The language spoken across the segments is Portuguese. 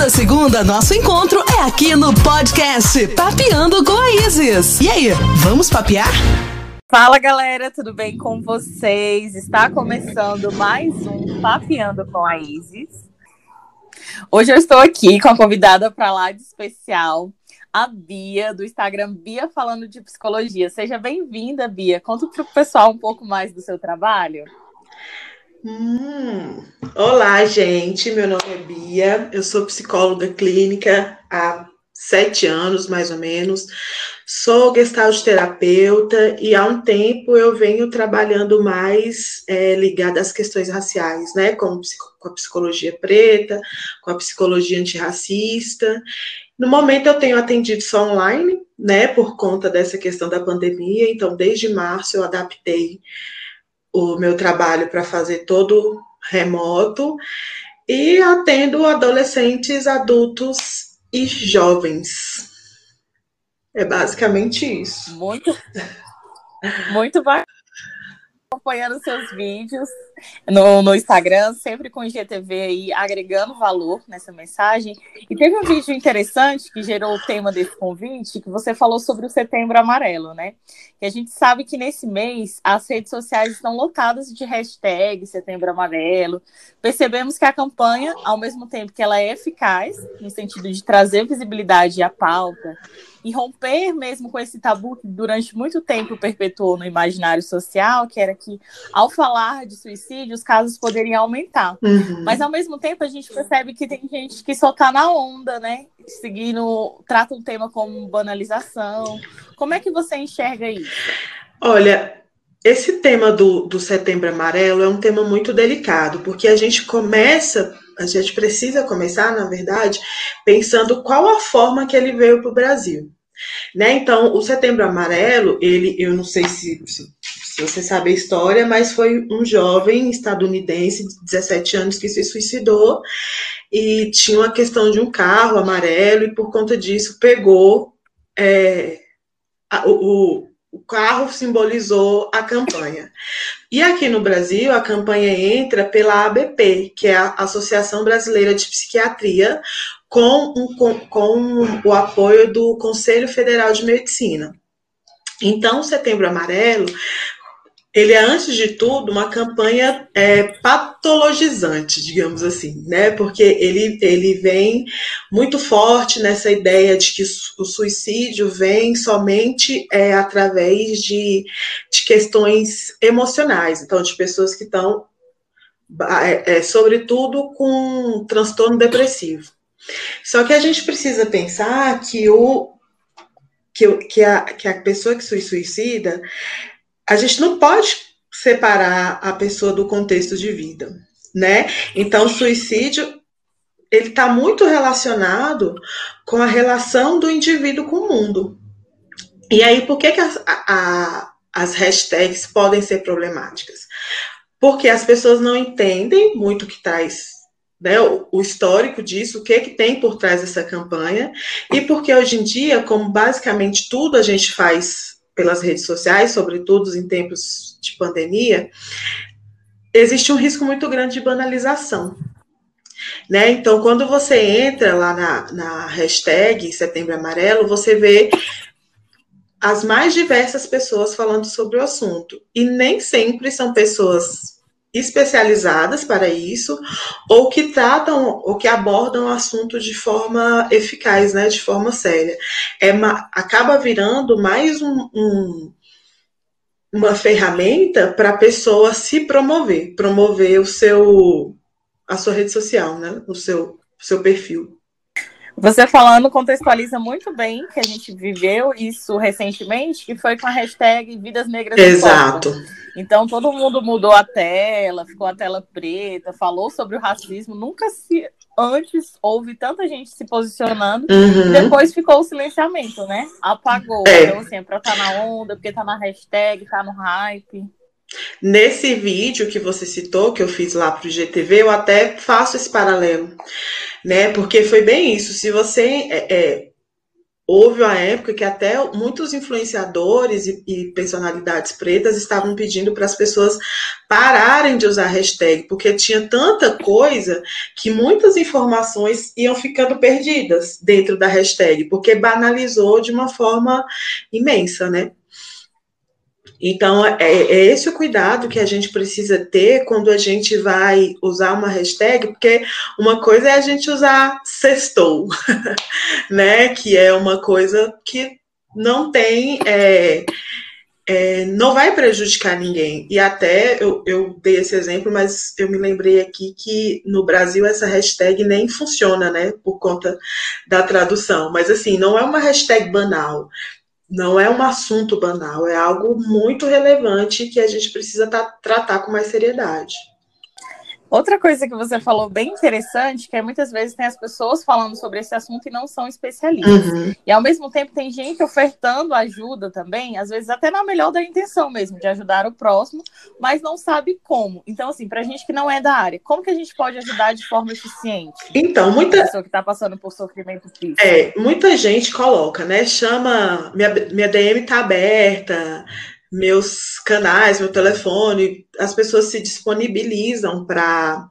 Toda segunda, nosso encontro é aqui no podcast Papeando com a Isis. E aí, vamos papear? Fala galera, tudo bem com vocês? Está começando mais um Papeando com a Isis. Hoje eu estou aqui com a convidada para lá de especial, a Bia, do Instagram Bia Falando de Psicologia. Seja bem-vinda, Bia. Conta para o pessoal um pouco mais do seu trabalho. Hum. Olá, gente. Meu nome é Bia. Eu sou psicóloga clínica há sete anos, mais ou menos. Sou gestalt terapeuta e há um tempo eu venho trabalhando mais é, ligada às questões raciais, né? Com, com a psicologia preta, com a psicologia antirracista. No momento eu tenho atendido só online, né? Por conta dessa questão da pandemia. Então, desde março eu adaptei o meu trabalho para fazer todo remoto e atendo adolescentes, adultos e jovens. É basicamente isso. Muito, muito bacana acompanhando seus vídeos no, no Instagram, sempre com o IGTV aí agregando valor nessa mensagem. E teve um vídeo interessante que gerou o tema desse convite, que você falou sobre o Setembro Amarelo, né? E a gente sabe que nesse mês as redes sociais estão lotadas de hashtag Setembro Amarelo. Percebemos que a campanha, ao mesmo tempo que ela é eficaz, no sentido de trazer visibilidade à pauta, e romper mesmo com esse tabu que durante muito tempo perpetuou no imaginário social, que era que ao falar de suicídio os casos poderiam aumentar. Uhum. Mas ao mesmo tempo a gente percebe que tem gente que só tá na onda, né? Seguindo, trata o tema como banalização. Como é que você enxerga isso? Olha, esse tema do, do Setembro Amarelo é um tema muito delicado, porque a gente começa a gente precisa começar, na verdade, pensando qual a forma que ele veio para o Brasil. Né? Então, o Setembro Amarelo, ele, eu não sei se, se, se, você sabe a história, mas foi um jovem estadunidense de 17 anos que se suicidou e tinha uma questão de um carro amarelo e por conta disso pegou é, a, o, o carro simbolizou a campanha. E aqui no Brasil, a campanha entra pela ABP, que é a Associação Brasileira de Psiquiatria, com, um, com, com o apoio do Conselho Federal de Medicina. Então, o Setembro Amarelo ele é, antes de tudo, uma campanha é, patologizante, digamos assim, né? Porque ele, ele vem muito forte nessa ideia de que o suicídio vem somente é, através de, de questões emocionais, então, de pessoas que estão, é, é, sobretudo, com transtorno depressivo. Só que a gente precisa pensar que o que, que, a, que a pessoa que se suicida, a gente não pode separar a pessoa do contexto de vida, né? Então, suicídio ele está muito relacionado com a relação do indivíduo com o mundo. E aí, por que, que as, a, as hashtags podem ser problemáticas? Porque as pessoas não entendem muito o que traz né, o, histórico disso, o que, que tem por trás dessa campanha, e porque hoje em dia, como basicamente tudo a gente faz pelas redes sociais, sobretudo em tempos de pandemia, existe um risco muito grande de banalização. Né? Então, quando você entra lá na, na hashtag Setembro Amarelo, você vê as mais diversas pessoas falando sobre o assunto. E nem sempre são pessoas especializadas para isso ou que tratam ou que abordam o assunto de forma eficaz, né, de forma séria. É uma, acaba virando mais um, um, uma ferramenta para a pessoa se promover, promover o seu a sua rede social, né, o seu o seu perfil. Você falando contextualiza muito bem que a gente viveu isso recentemente, que foi com a hashtag Vidas Negras. Exato. Então todo mundo mudou a tela, ficou a tela preta, falou sobre o racismo. Nunca se antes houve tanta gente se posicionando uhum. e depois ficou o silenciamento, né? Apagou. É. Então, assim, é pra estar tá na onda, porque tá na hashtag, tá no hype. Nesse vídeo que você citou, que eu fiz lá pro GTV, eu até faço esse paralelo, né? Porque foi bem isso. Se você é, é houve uma época que até muitos influenciadores e, e personalidades pretas estavam pedindo para as pessoas pararem de usar hashtag, porque tinha tanta coisa que muitas informações iam ficando perdidas dentro da hashtag, porque banalizou de uma forma imensa, né? Então, é, é, esse o cuidado que a gente precisa ter quando a gente vai usar uma hashtag, porque uma coisa é a gente usar sextou, né? Que é uma coisa que não tem. É, é, não vai prejudicar ninguém. E até eu, eu dei esse exemplo, mas eu me lembrei aqui que no Brasil essa hashtag nem funciona, né? Por conta da tradução. Mas assim, não é uma hashtag banal não é um assunto banal, é algo muito relevante que a gente precisa tratar com mais seriedade. Outra coisa que você falou bem interessante, que é muitas vezes tem as pessoas falando sobre esse assunto e não são especialistas. Uhum. E ao mesmo tempo tem gente ofertando ajuda também, às vezes até na melhor da intenção mesmo, de ajudar o próximo, mas não sabe como. Então, assim, pra gente que não é da área, como que a gente pode ajudar de forma eficiente? Então, muita. pessoa que está passando por sofrimento físico. É, muita gente coloca, né? Chama, minha, minha DM tá aberta meus canais, meu telefone, as pessoas se disponibilizam para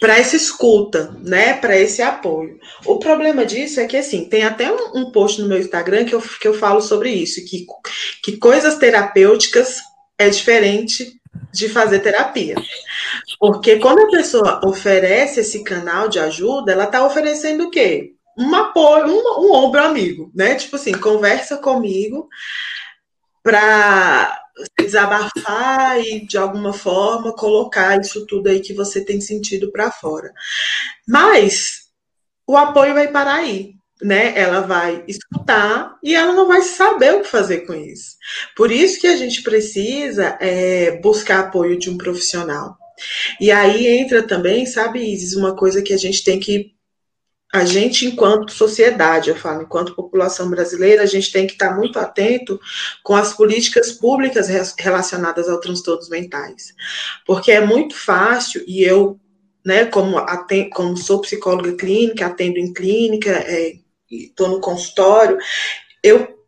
para essa escuta, né, para esse apoio. O problema disso é que, assim, tem até um, um, post no meu Instagram que eu, que eu falo sobre isso, que, que coisas terapêuticas é diferente de fazer terapia. Porque quando a pessoa oferece esse canal de ajuda, ela está oferecendo o quê? Um apoio, um, um ombro amigo, né? Tipo assim, conversa comigo, para desabafar e de alguma forma colocar isso tudo aí que você tem sentido para fora. Mas o apoio vai parar aí, né? Ela vai escutar e ela não vai saber o que fazer com isso. Por isso que a gente precisa é, buscar apoio de um profissional. E aí entra também, sabe, Isis, uma coisa que a gente tem que a gente, enquanto sociedade, eu falo, enquanto população brasileira, a gente tem que estar muito atento com as políticas públicas relacionadas aos transtornos mentais. Porque é muito fácil, e eu, né, como, atendo, como sou psicóloga clínica, atendo em clínica, é, estou no consultório, eu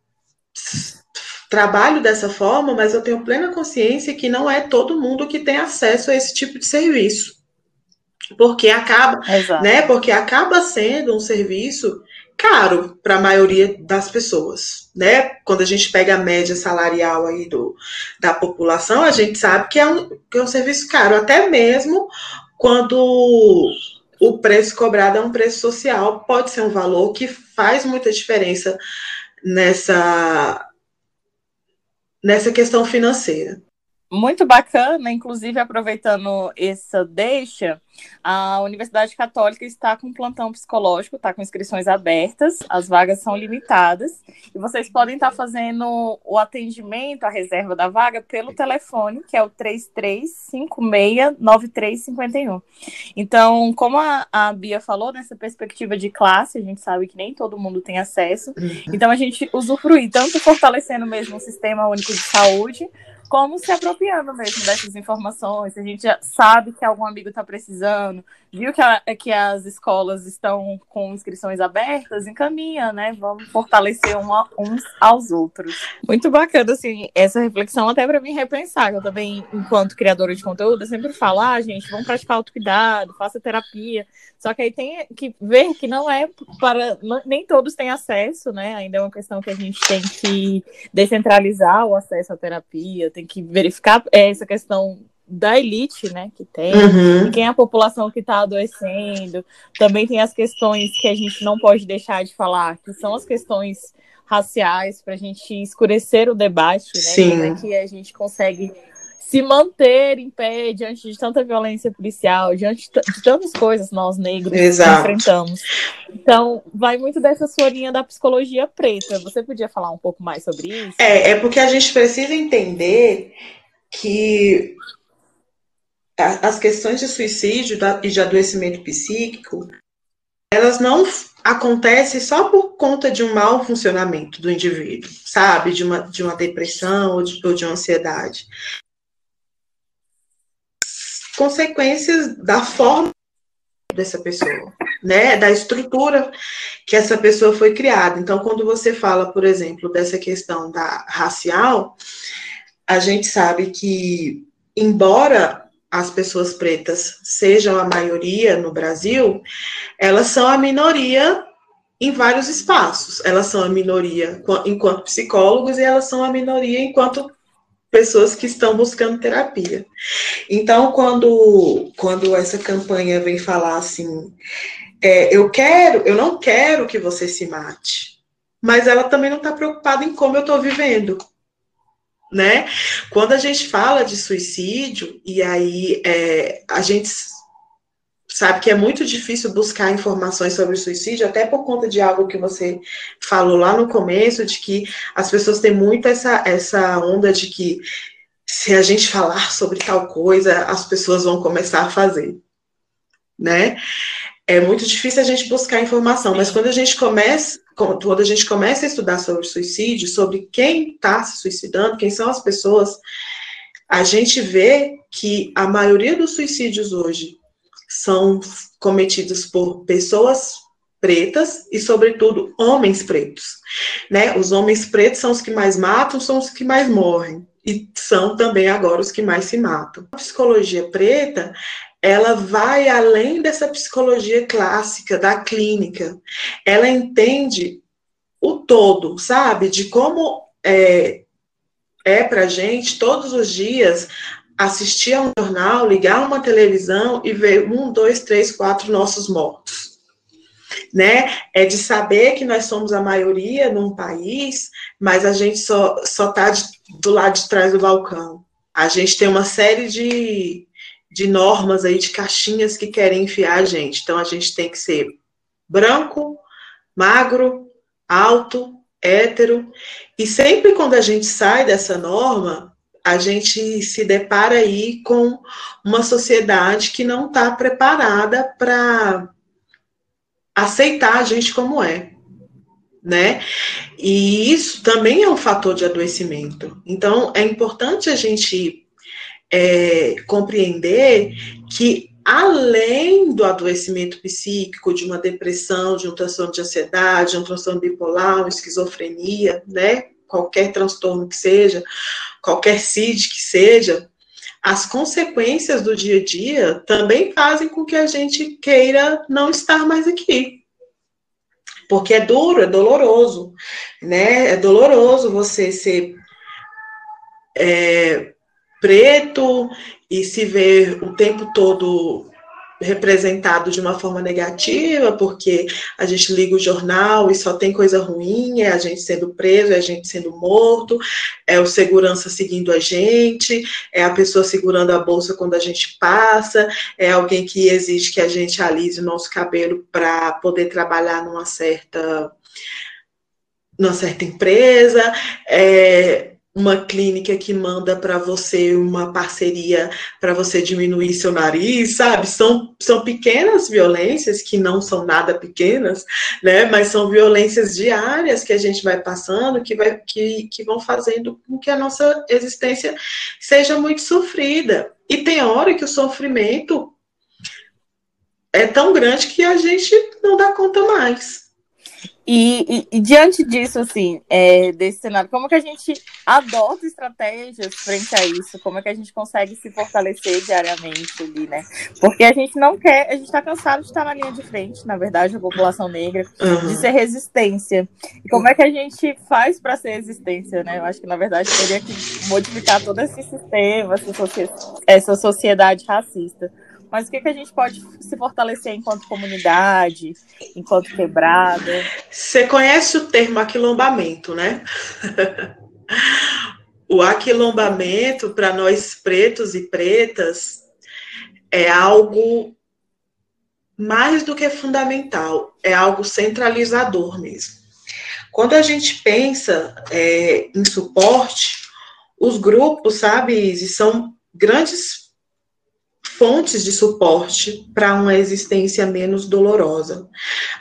trabalho dessa forma, mas eu tenho plena consciência que não é todo mundo que tem acesso a esse tipo de serviço porque acaba, Exato. né? Porque acaba sendo um serviço caro para a maioria das pessoas, né? Quando a gente pega a média salarial aí do, da população, a gente sabe que é, um, que é um serviço caro, até mesmo quando o preço cobrado é um preço social, pode ser um valor que faz muita diferença nessa nessa questão financeira. Muito bacana, inclusive aproveitando essa deixa, a Universidade Católica está com plantão psicológico, está com inscrições abertas, as vagas são limitadas, e vocês podem estar fazendo o atendimento, a reserva da vaga, pelo telefone, que é o 33569351. Então, como a, a Bia falou, nessa perspectiva de classe, a gente sabe que nem todo mundo tem acesso, então a gente usufrui, tanto fortalecendo mesmo o Sistema Único de Saúde, como se apropriando mesmo dessas informações. A gente já sabe que algum amigo está precisando, viu que, a, que as escolas estão com inscrições abertas, encaminha, né? Vamos fortalecer uns aos outros. Muito bacana, assim, essa reflexão até para mim repensar. Eu também, enquanto criadora de conteúdo, sempre falo, ah, gente, vamos praticar autocuidado, faça terapia. Só que aí tem que ver que não é para. Nem todos têm acesso, né? Ainda é uma questão que a gente tem que descentralizar o acesso à terapia, tem que verificar essa questão da elite, né, que tem, uhum. quem é a população que está adoecendo. Também tem as questões que a gente não pode deixar de falar, que são as questões raciais, para a gente escurecer o debate, né, Sim. que a gente consegue se manter em pé diante de tanta violência policial, diante de tantas coisas nós negros Exato. enfrentamos. Então, vai muito dessa sua linha da psicologia preta. Você podia falar um pouco mais sobre isso? É, é porque a gente precisa entender que as questões de suicídio e de adoecimento psíquico, elas não acontecem só por conta de um mau funcionamento do indivíduo, sabe? De uma, de uma depressão ou de, ou de uma ansiedade. Consequências da forma dessa pessoa, né, da estrutura que essa pessoa foi criada. Então, quando você fala, por exemplo, dessa questão da racial, a gente sabe que, embora as pessoas pretas sejam a maioria no Brasil, elas são a minoria em vários espaços. Elas são a minoria enquanto psicólogos e elas são a minoria enquanto pessoas que estão buscando terapia. Então, quando, quando essa campanha vem falar assim, é, eu quero, eu não quero que você se mate, mas ela também não está preocupada em como eu estou vivendo. Né? Quando a gente fala de suicídio, e aí é, a gente sabe que é muito difícil buscar informações sobre suicídio, até por conta de algo que você falou lá no começo, de que as pessoas têm muito essa, essa onda de que se a gente falar sobre tal coisa, as pessoas vão começar a fazer, né? É muito difícil a gente buscar informação, mas quando a gente começa, quando a gente começa a estudar sobre suicídio, sobre quem está se suicidando, quem são as pessoas, a gente vê que a maioria dos suicídios hoje são cometidos por pessoas pretas e, sobretudo, homens pretos. Né? Os homens pretos são os que mais matam, são os que mais morrem. E são também agora os que mais se matam. A psicologia preta, ela vai além dessa psicologia clássica, da clínica. Ela entende o todo, sabe? De como é, é para gente, todos os dias, assistir a um jornal, ligar uma televisão e ver um, dois, três, quatro nossos mortos. Né? É de saber que nós somos a maioria num país, mas a gente só só está do lado de trás do balcão. A gente tem uma série de, de normas aí, de caixinhas que querem enfiar a gente. Então a gente tem que ser branco, magro, alto, hétero. E sempre quando a gente sai dessa norma, a gente se depara aí com uma sociedade que não está preparada para aceitar a gente como é, né? E isso também é um fator de adoecimento. Então, é importante a gente é, compreender que além do adoecimento psíquico, de uma depressão, de um transtorno de ansiedade, de um transtorno bipolar, uma esquizofrenia, né? Qualquer transtorno que seja, qualquer CID que seja, as consequências do dia a dia também fazem com que a gente queira não estar mais aqui. Porque é duro, é doloroso, né? É doloroso você ser é, preto e se ver o tempo todo representado de uma forma negativa, porque a gente liga o jornal e só tem coisa ruim, é a gente sendo preso, é a gente sendo morto, é o segurança seguindo a gente, é a pessoa segurando a bolsa quando a gente passa, é alguém que exige que a gente alise o nosso cabelo para poder trabalhar numa certa numa certa empresa, é, uma clínica que manda para você uma parceria para você diminuir seu nariz, sabe? São, são pequenas violências que não são nada pequenas, né? Mas são violências diárias que a gente vai passando, que, vai, que, que vão fazendo com que a nossa existência seja muito sofrida. E tem hora que o sofrimento é tão grande que a gente não dá conta mais. E, e, e, diante disso, assim, é, desse cenário, como que a gente adota estratégias frente a isso? Como é que a gente consegue se fortalecer diariamente ali, né? Porque a gente não quer, a gente está cansado de estar na linha de frente, na verdade, a população negra, uhum. de ser resistência. E como é que a gente faz para ser resistência, né? Eu acho que, na verdade, teria que modificar todo esse sistema, essa sociedade racista. Mas o que, que a gente pode se fortalecer enquanto comunidade, enquanto quebrada? Você conhece o termo aquilombamento, né? o aquilombamento, para nós pretos e pretas, é algo mais do que fundamental, é algo centralizador mesmo. Quando a gente pensa é, em suporte, os grupos, sabe, são grandes fontes de suporte para uma existência menos dolorosa.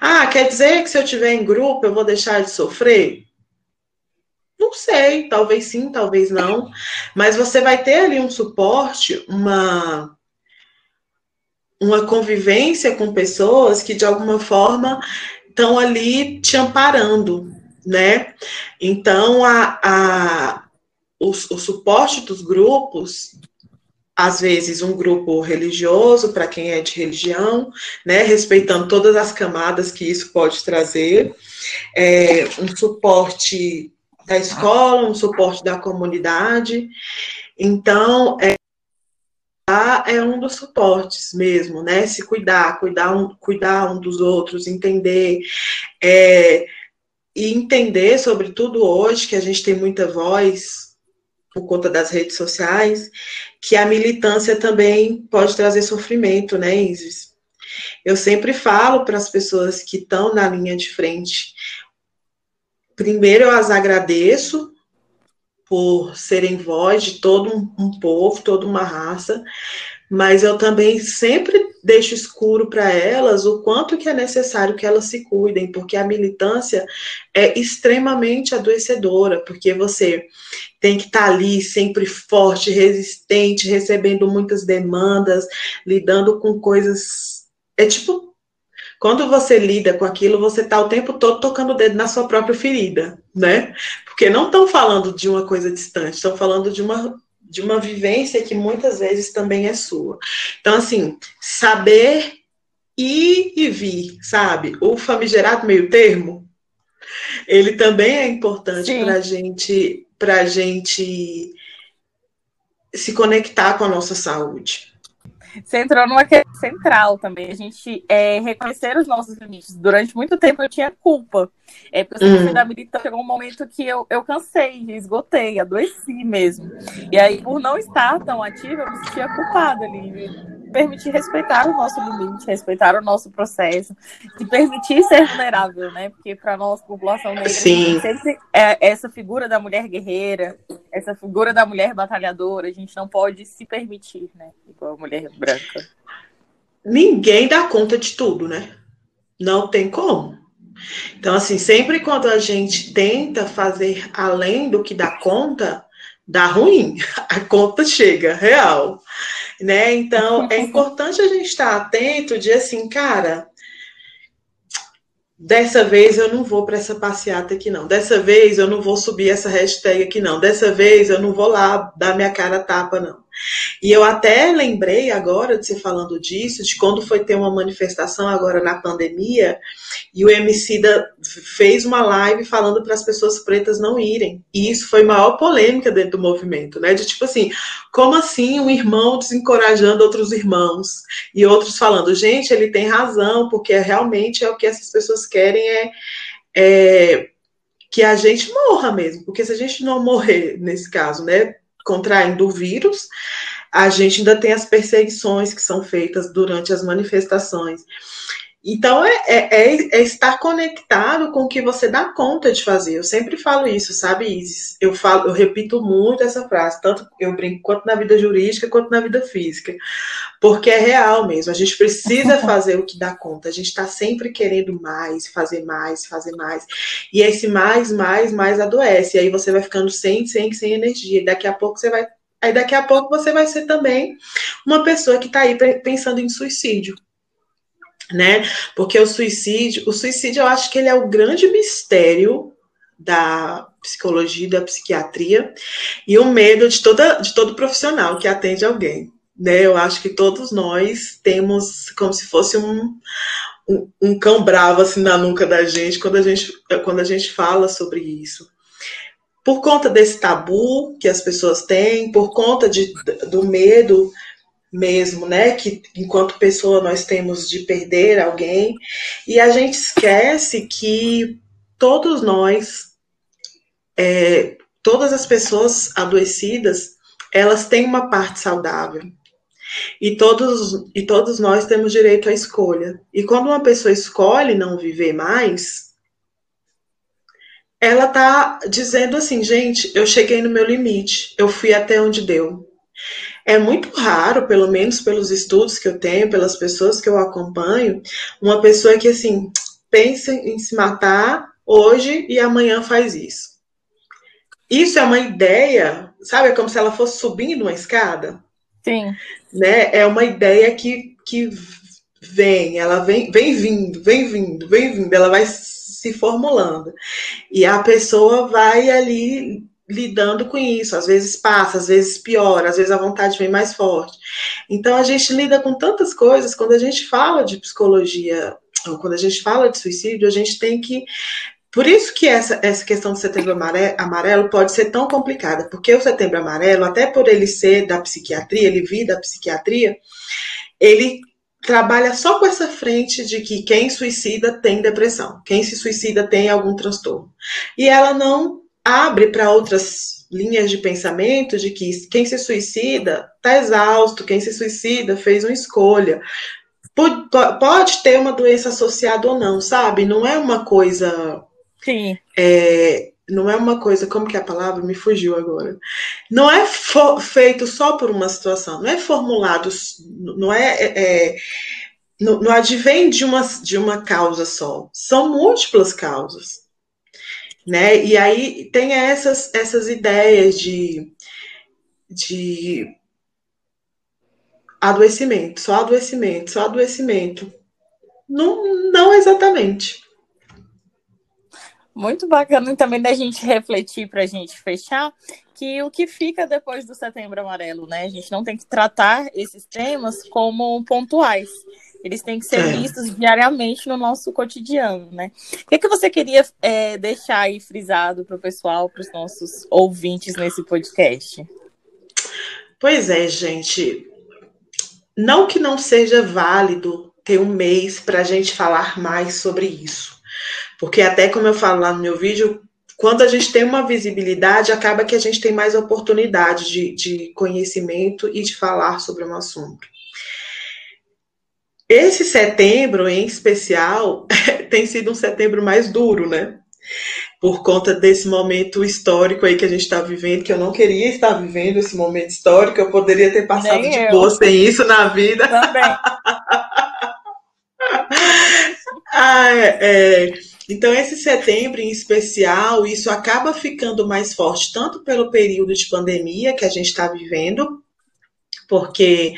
Ah, quer dizer que se eu estiver em grupo eu vou deixar de sofrer? Não sei, talvez sim, talvez não, mas você vai ter ali um suporte, uma uma convivência com pessoas que de alguma forma estão ali te amparando, né? Então a, a o, o suporte dos grupos às vezes um grupo religioso para quem é de religião, né, respeitando todas as camadas que isso pode trazer, é, um suporte da escola, um suporte da comunidade. Então, é, é um dos suportes mesmo, né? Se cuidar, cuidar um, cuidar um dos outros, entender. É, e entender, sobretudo hoje, que a gente tem muita voz por conta das redes sociais, que a militância também pode trazer sofrimento, né, Isis? Eu sempre falo para as pessoas que estão na linha de frente, primeiro eu as agradeço por serem voz de todo um, um povo, toda uma raça, mas eu também sempre deixo escuro para elas o quanto que é necessário que elas se cuidem, porque a militância é extremamente adoecedora, porque você tem que estar tá ali sempre forte, resistente, recebendo muitas demandas, lidando com coisas. É tipo, quando você lida com aquilo, você está o tempo todo tocando o dedo na sua própria ferida, né? Porque não estão falando de uma coisa distante, estão falando de uma de uma vivência que muitas vezes também é sua. Então, assim, saber ir e vir, sabe? O famigerado meio termo, ele também é importante para gente, a gente se conectar com a nossa saúde. Você entrou numa questão central também. A gente é, reconhecer os nossos limites. Durante muito tempo eu tinha culpa. É, porque eu sempre fui da militância, chegou um momento que eu, eu cansei, esgotei, adoeci mesmo. E aí, por não estar tão ativa, eu me sentia culpada ali permitir respeitar o nosso limite, respeitar o nosso processo, se permitir ser vulnerável, né? Porque para nós, população negra, sempre é essa figura da mulher guerreira, essa figura da mulher batalhadora, a gente não pode se permitir, né? Igual a mulher branca. Ninguém dá conta de tudo, né? Não tem como. Então, assim, sempre quando a gente tenta fazer além do que dá conta, dá ruim. A conta chega, real né? Então, é importante a gente estar atento de assim, cara, dessa vez eu não vou para essa passeata aqui não. Dessa vez eu não vou subir essa hashtag aqui não. Dessa vez eu não vou lá dar minha cara tapa não. E eu até lembrei agora de você falando disso, de quando foi ter uma manifestação agora na pandemia, e o Emicida fez uma live falando para as pessoas pretas não irem. E isso foi maior polêmica dentro do movimento, né? De tipo assim, como assim um irmão desencorajando outros irmãos? E outros falando, gente, ele tem razão, porque realmente é o que essas pessoas querem é, é que a gente morra mesmo, porque se a gente não morrer, nesse caso, né, contraindo o vírus, a gente ainda tem as perseguições que são feitas durante as manifestações. Então, é, é, é, é, estar conectado com o que você dá conta de fazer. Eu sempre falo isso, sabe, Isis? Eu, falo, eu repito muito essa frase, tanto eu brinco quanto na vida jurídica quanto na vida física. Porque é real mesmo. A gente precisa fazer o que dá conta. A gente está sempre querendo mais, fazer mais, fazer mais. E esse mais, mais, mais adoece. E aí você vai ficando sem, sem, sem energia. E daqui a pouco você vai. Aí daqui a pouco você vai ser também uma pessoa que está aí pensando em suicídio né? Porque o suicídio, o suicídio eu acho que ele é o grande mistério da psicologia, da psiquiatria e o medo de toda de todo profissional que atende alguém, né? Eu acho que todos nós temos como se fosse um, um, um cão bravo assim na nuca da gente quando a gente quando a gente fala sobre isso por conta desse tabu que as pessoas têm, por conta de, do medo mesmo, né? Que enquanto pessoa nós temos de perder alguém, e a gente esquece que todos nós, é, todas as pessoas adoecidas, elas têm uma parte saudável. E todos, e todos nós temos direito à escolha. E quando uma pessoa escolhe não viver mais, ela tá dizendo assim, gente, eu cheguei no meu limite, eu fui até onde deu. É muito raro, pelo menos pelos estudos que eu tenho, pelas pessoas que eu acompanho, uma pessoa que assim pensa em se matar hoje e amanhã faz isso. Isso é uma ideia, sabe? É como se ela fosse subindo uma escada. Sim. Né? É uma ideia que que vem, ela vem, vem vindo, vem vindo, vem vindo, ela vai se formulando. E a pessoa vai ali lidando com isso. Às vezes passa, às vezes piora, às vezes a vontade vem mais forte. Então a gente lida com tantas coisas. Quando a gente fala de psicologia, ou quando a gente fala de suicídio, a gente tem que. Por isso que essa, essa questão do setembro amarelo pode ser tão complicada, porque o setembro amarelo, até por ele ser da psiquiatria, ele vir da psiquiatria, ele trabalha só com essa frente de que quem suicida tem depressão, quem se suicida tem algum transtorno. E ela não abre para outras linhas de pensamento de que quem se suicida está exausto, quem se suicida fez uma escolha. Pode, pode ter uma doença associada ou não, sabe? Não é uma coisa. Sim. É, não é uma coisa, como que é a palavra me fugiu agora. Não é feito só por uma situação, não é formulado, não é, é, é não, não advém de uma, de uma causa só. São múltiplas causas né? E aí tem essas, essas ideias de, de adoecimento, só adoecimento, só adoecimento. Não, não exatamente. Muito bacana também da gente refletir para a gente fechar que o que fica depois do Setembro Amarelo, né? A gente não tem que tratar esses temas como pontuais. Eles têm que ser é. vistos diariamente no nosso cotidiano, né? O que, é que você queria é, deixar aí frisado para o pessoal, para os nossos ouvintes nesse podcast? Pois é, gente. Não que não seja válido ter um mês para a gente falar mais sobre isso. Porque até como eu falo lá no meu vídeo, quando a gente tem uma visibilidade, acaba que a gente tem mais oportunidade de, de conhecimento e de falar sobre um assunto. Esse setembro, em especial, tem sido um setembro mais duro, né? Por conta desse momento histórico aí que a gente está vivendo, que eu não queria estar vivendo esse momento histórico, eu poderia ter passado Nem de eu. boa sem isso na vida. Também. ah, é, é. Então, esse setembro em especial, isso acaba ficando mais forte, tanto pelo período de pandemia que a gente está vivendo, porque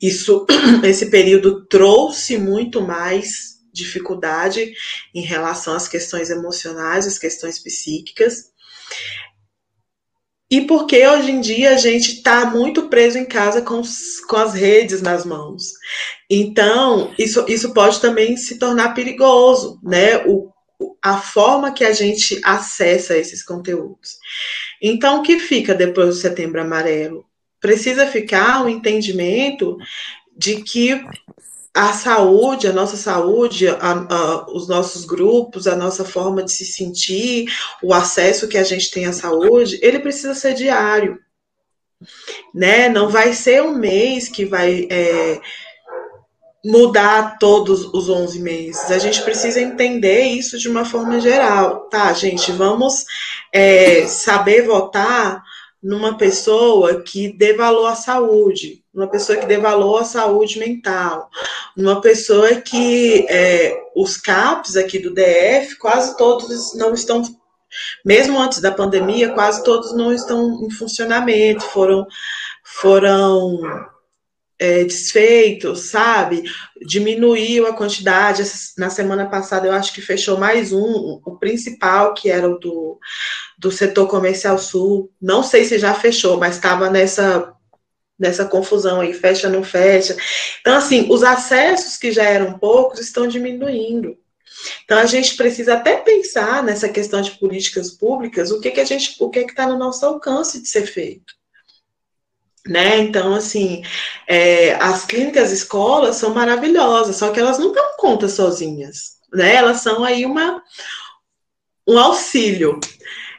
isso, esse período trouxe muito mais dificuldade em relação às questões emocionais, às questões psíquicas. E porque hoje em dia a gente está muito preso em casa com, com as redes nas mãos. Então, isso, isso pode também se tornar perigoso, né? O, a forma que a gente acessa esses conteúdos. Então, o que fica depois do Setembro Amarelo? Precisa ficar o um entendimento de que a saúde, a nossa saúde, a, a, os nossos grupos, a nossa forma de se sentir, o acesso que a gente tem à saúde, ele precisa ser diário. Né? Não vai ser um mês que vai é, mudar todos os 11 meses. A gente precisa entender isso de uma forma geral. Tá, gente, vamos é, saber votar numa pessoa que dê valor à saúde, numa pessoa que dê valor à saúde mental, numa pessoa que é, os CAPs aqui do DF, quase todos não estão, mesmo antes da pandemia, quase todos não estão em funcionamento, foram, foram é, desfeitos, sabe? Diminuiu a quantidade. Na semana passada, eu acho que fechou mais um, o principal, que era o do do setor comercial sul. Não sei se já fechou, mas estava nessa nessa confusão aí, fecha não fecha. Então assim, os acessos que já eram poucos estão diminuindo. Então a gente precisa até pensar nessa questão de políticas públicas, o que que a gente, o que que está no nosso alcance de ser feito. Né? Então, assim, é, as clínicas escolas são maravilhosas, só que elas não dão conta sozinhas, né? Elas são aí uma, um auxílio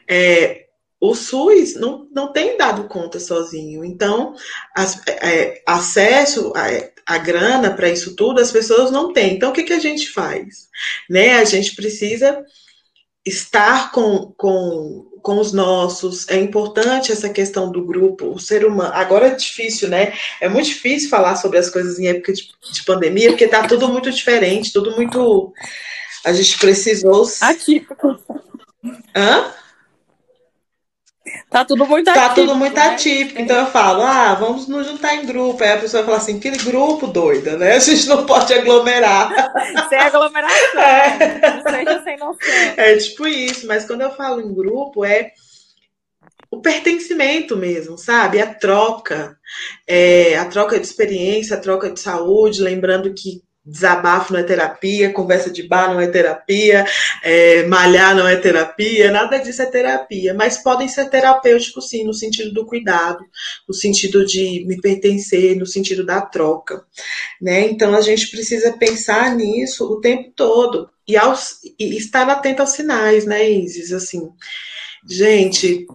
é, o SUS não, não tem dado conta sozinho. Então, as, é, acesso a, a grana para isso tudo, as pessoas não têm. Então, o que, que a gente faz? Né? A gente precisa estar com, com, com os nossos. É importante essa questão do grupo, o ser humano. Agora é difícil, né? É muito difícil falar sobre as coisas em época de, de pandemia, porque está tudo muito diferente, tudo muito. A gente precisou. Atípico. Hã? Tá tudo muito tá atípico. Tá tudo muito né? atípico. Então eu falo, ah, vamos nos juntar em grupo. Aí a pessoa fala assim, que grupo doida, né? A gente não pode aglomerar. Sem aglomeração. É. Não seja sem noção. É tipo isso, mas quando eu falo em grupo, é o pertencimento mesmo, sabe? A troca, é, a troca de experiência, a troca de saúde, lembrando que desabafo não é terapia, conversa de bar não é terapia, é, malhar não é terapia, nada disso é terapia, mas podem ser terapêuticos sim, no sentido do cuidado, no sentido de me pertencer, no sentido da troca, né? Então a gente precisa pensar nisso o tempo todo e, aos, e estar atento aos sinais, né, Isis? Assim, gente,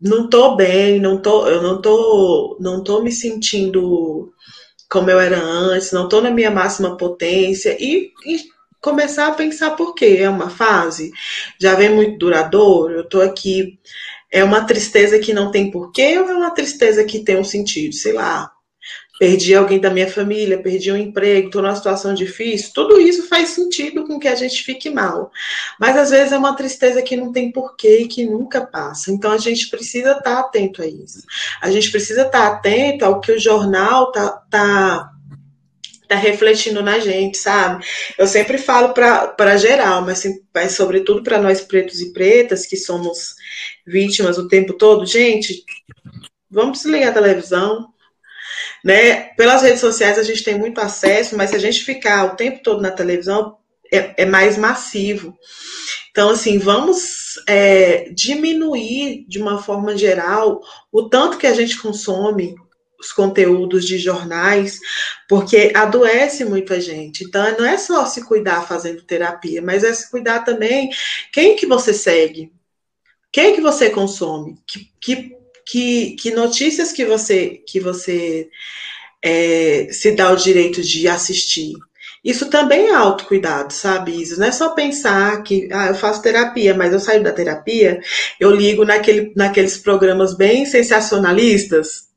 não tô bem, não tô, eu não tô, não tô me sentindo como eu era antes, não estou na minha máxima potência e, e, começar a pensar por quê. É uma fase, já vem muito duradouro, eu estou aqui. É uma tristeza que não tem porquê ou é uma tristeza que tem um sentido? Sei lá, perdi alguém da minha família, perdi um emprego, estou numa situação difícil, tudo isso faz sentido com que a gente fique mal. Mas às vezes é uma tristeza que não tem porquê e que nunca passa. Então a gente precisa estar tá atento a isso. A gente precisa estar tá atento ao que o jornal tá, tá tá refletindo na gente, sabe? Eu sempre falo para geral, mas, mas sobretudo para nós pretos e pretas que somos vítimas o tempo todo, gente, vamos desligar a televisão, né? Pelas redes sociais a gente tem muito acesso, mas se a gente ficar o tempo todo na televisão, é, é mais massivo. Então, assim, vamos é, diminuir de uma forma geral o tanto que a gente consome os conteúdos de jornais, porque adoece muita gente. Então, não é só se cuidar fazendo terapia, mas é se cuidar também quem que você segue, quem que você consome, que, que que, que notícias que você que você é, se dá o direito de assistir. Isso também é autocuidado, sabe, Isso Não é só pensar que ah, eu faço terapia, mas eu saio da terapia, eu ligo naquele, naqueles programas bem sensacionalistas.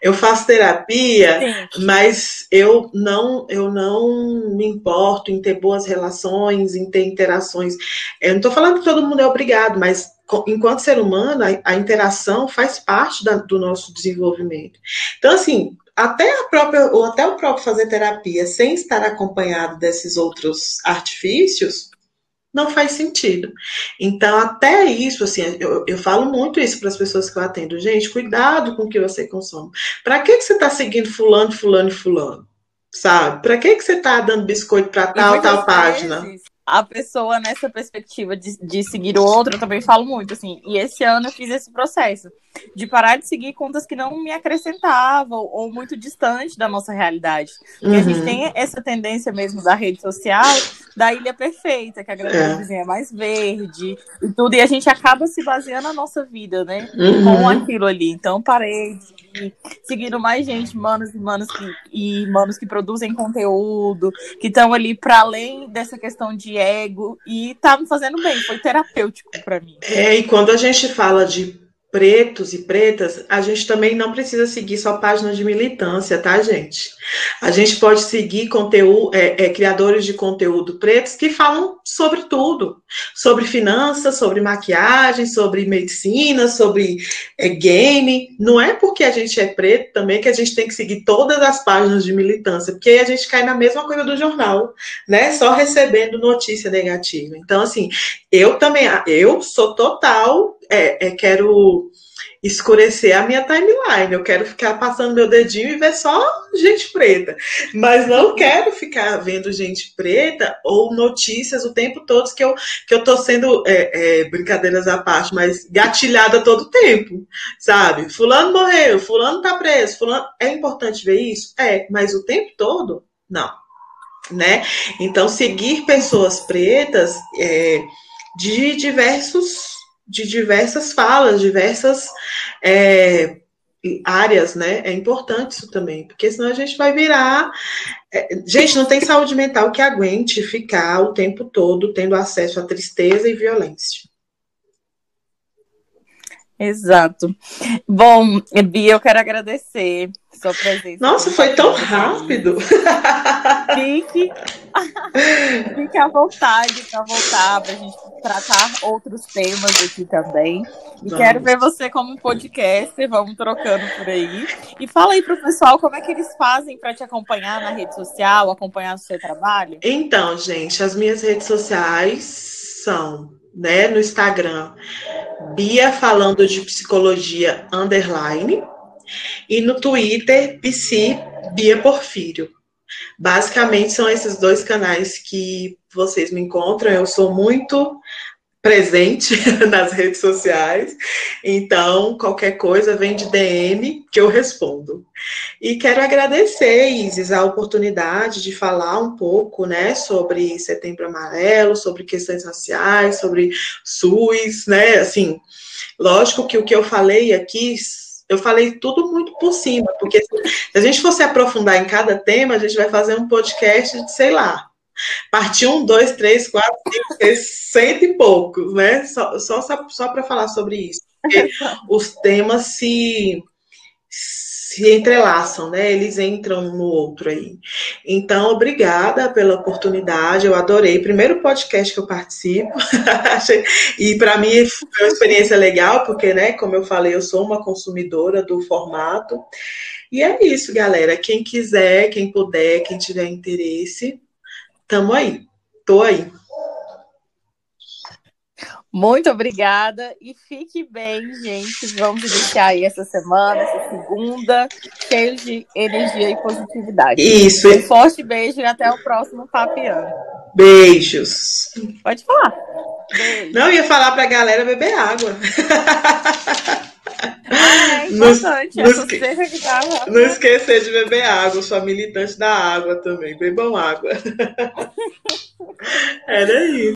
Eu faço terapia, Sim. mas eu não, eu não me importo em ter boas relações, em ter interações. Eu não estou falando que todo mundo é obrigado, mas enquanto ser humano, a, a interação faz parte da, do nosso desenvolvimento. Então, assim, até a própria, ou até o próprio fazer terapia sem estar acompanhado desses outros artifícios, não faz sentido. Então, até isso, assim, eu, eu falo muito isso para as pessoas que eu atendo. Gente, cuidado com o que você consome. Para que, que você está seguindo fulano, fulano e fulano? Sabe? Para que, que você está dando biscoito para tal, tal página? A pessoa nessa perspectiva de, de seguir o outro, eu também falo muito, assim. E esse ano eu fiz esse processo de parar de seguir contas que não me acrescentavam ou muito distante da nossa realidade. Porque uhum. a gente uhum. tem essa tendência mesmo da rede social da ilha perfeita, que a grande é. vizinha é mais verde e tudo, e a gente acaba se baseando a nossa vida, né? Uhum. Com aquilo ali. Então parei de seguindo mais gente, manos e manos que, e manos que produzem conteúdo, que estão ali para além dessa questão de ego, e tá me fazendo bem, foi terapêutico para mim. É, e quando a gente fala de pretos e pretas, a gente também não precisa seguir só páginas de militância, tá, gente? A gente pode seguir conteúdo, é, é, criadores de conteúdo pretos que falam sobre tudo, sobre finanças, sobre maquiagem, sobre medicina, sobre é, game. Não é porque a gente é preto também que a gente tem que seguir todas as páginas de militância, porque aí a gente cai na mesma coisa do jornal, né? Só recebendo notícia negativa. Então, assim, eu também, eu sou total é, é, quero escurecer a minha timeline. Eu quero ficar passando meu dedinho e ver só gente preta. Mas não quero ficar vendo gente preta ou notícias o tempo todo que eu, que eu tô sendo, é, é, brincadeiras à parte, mas gatilhada todo o tempo, sabe? Fulano morreu, fulano tá preso, fulano... É importante ver isso? É, mas o tempo todo, não. Né? Então, seguir pessoas pretas é, de diversos de diversas falas, diversas é, áreas, né? É importante isso também, porque senão a gente vai virar. É, gente, não tem saúde mental que aguente ficar o tempo todo tendo acesso à tristeza e violência. Exato. Bom, Bia, eu quero agradecer sua presença. Nossa, foi tão rápido. Fique, fique à vontade para voltar, para a gente tratar outros temas aqui também. E Vamos. quero ver você como podcaster, vamos trocando por aí. E fala aí para o pessoal como é que eles fazem para te acompanhar na rede social, acompanhar o seu trabalho. Então, gente, as minhas redes sociais são né, no Instagram, Bia falando de psicologia underline, e no Twitter, PC Bia Porfírio. Basicamente são esses dois canais que vocês me encontram. Eu sou muito presente nas redes sociais. Então, qualquer coisa vem de DM que eu respondo. E quero agradecer, Isis, a oportunidade de falar um pouco, né, sobre Setembro Amarelo, sobre questões raciais, sobre SUS, né, assim, lógico que o que eu falei aqui eu falei tudo muito por cima, porque se a gente fosse aprofundar em cada tema, a gente vai fazer um podcast de, sei lá, Parte 1, 2, 3, 4, 5, 6, cento e poucos, né? Só, só, só para falar sobre isso. Porque os temas se, se entrelaçam, né? Eles entram um no outro aí. Então, obrigada pela oportunidade, eu adorei. Primeiro podcast que eu participo. e para mim foi uma experiência legal, porque, né, como eu falei, eu sou uma consumidora do formato. E é isso, galera. Quem quiser, quem puder, quem tiver interesse, Tamo aí. Tô aí. Muito obrigada e fique bem, gente. Vamos iniciar aí essa semana, essa segunda, cheio de energia e positividade. Isso. Um forte beijo e até o próximo Papiano. Beijos. Pode falar. Beijo. Não, ia falar pra galera beber água. Ah, é importante. Não, esque... não esquecer de beber água. Sou militante da água também. Bebam água. Era isso.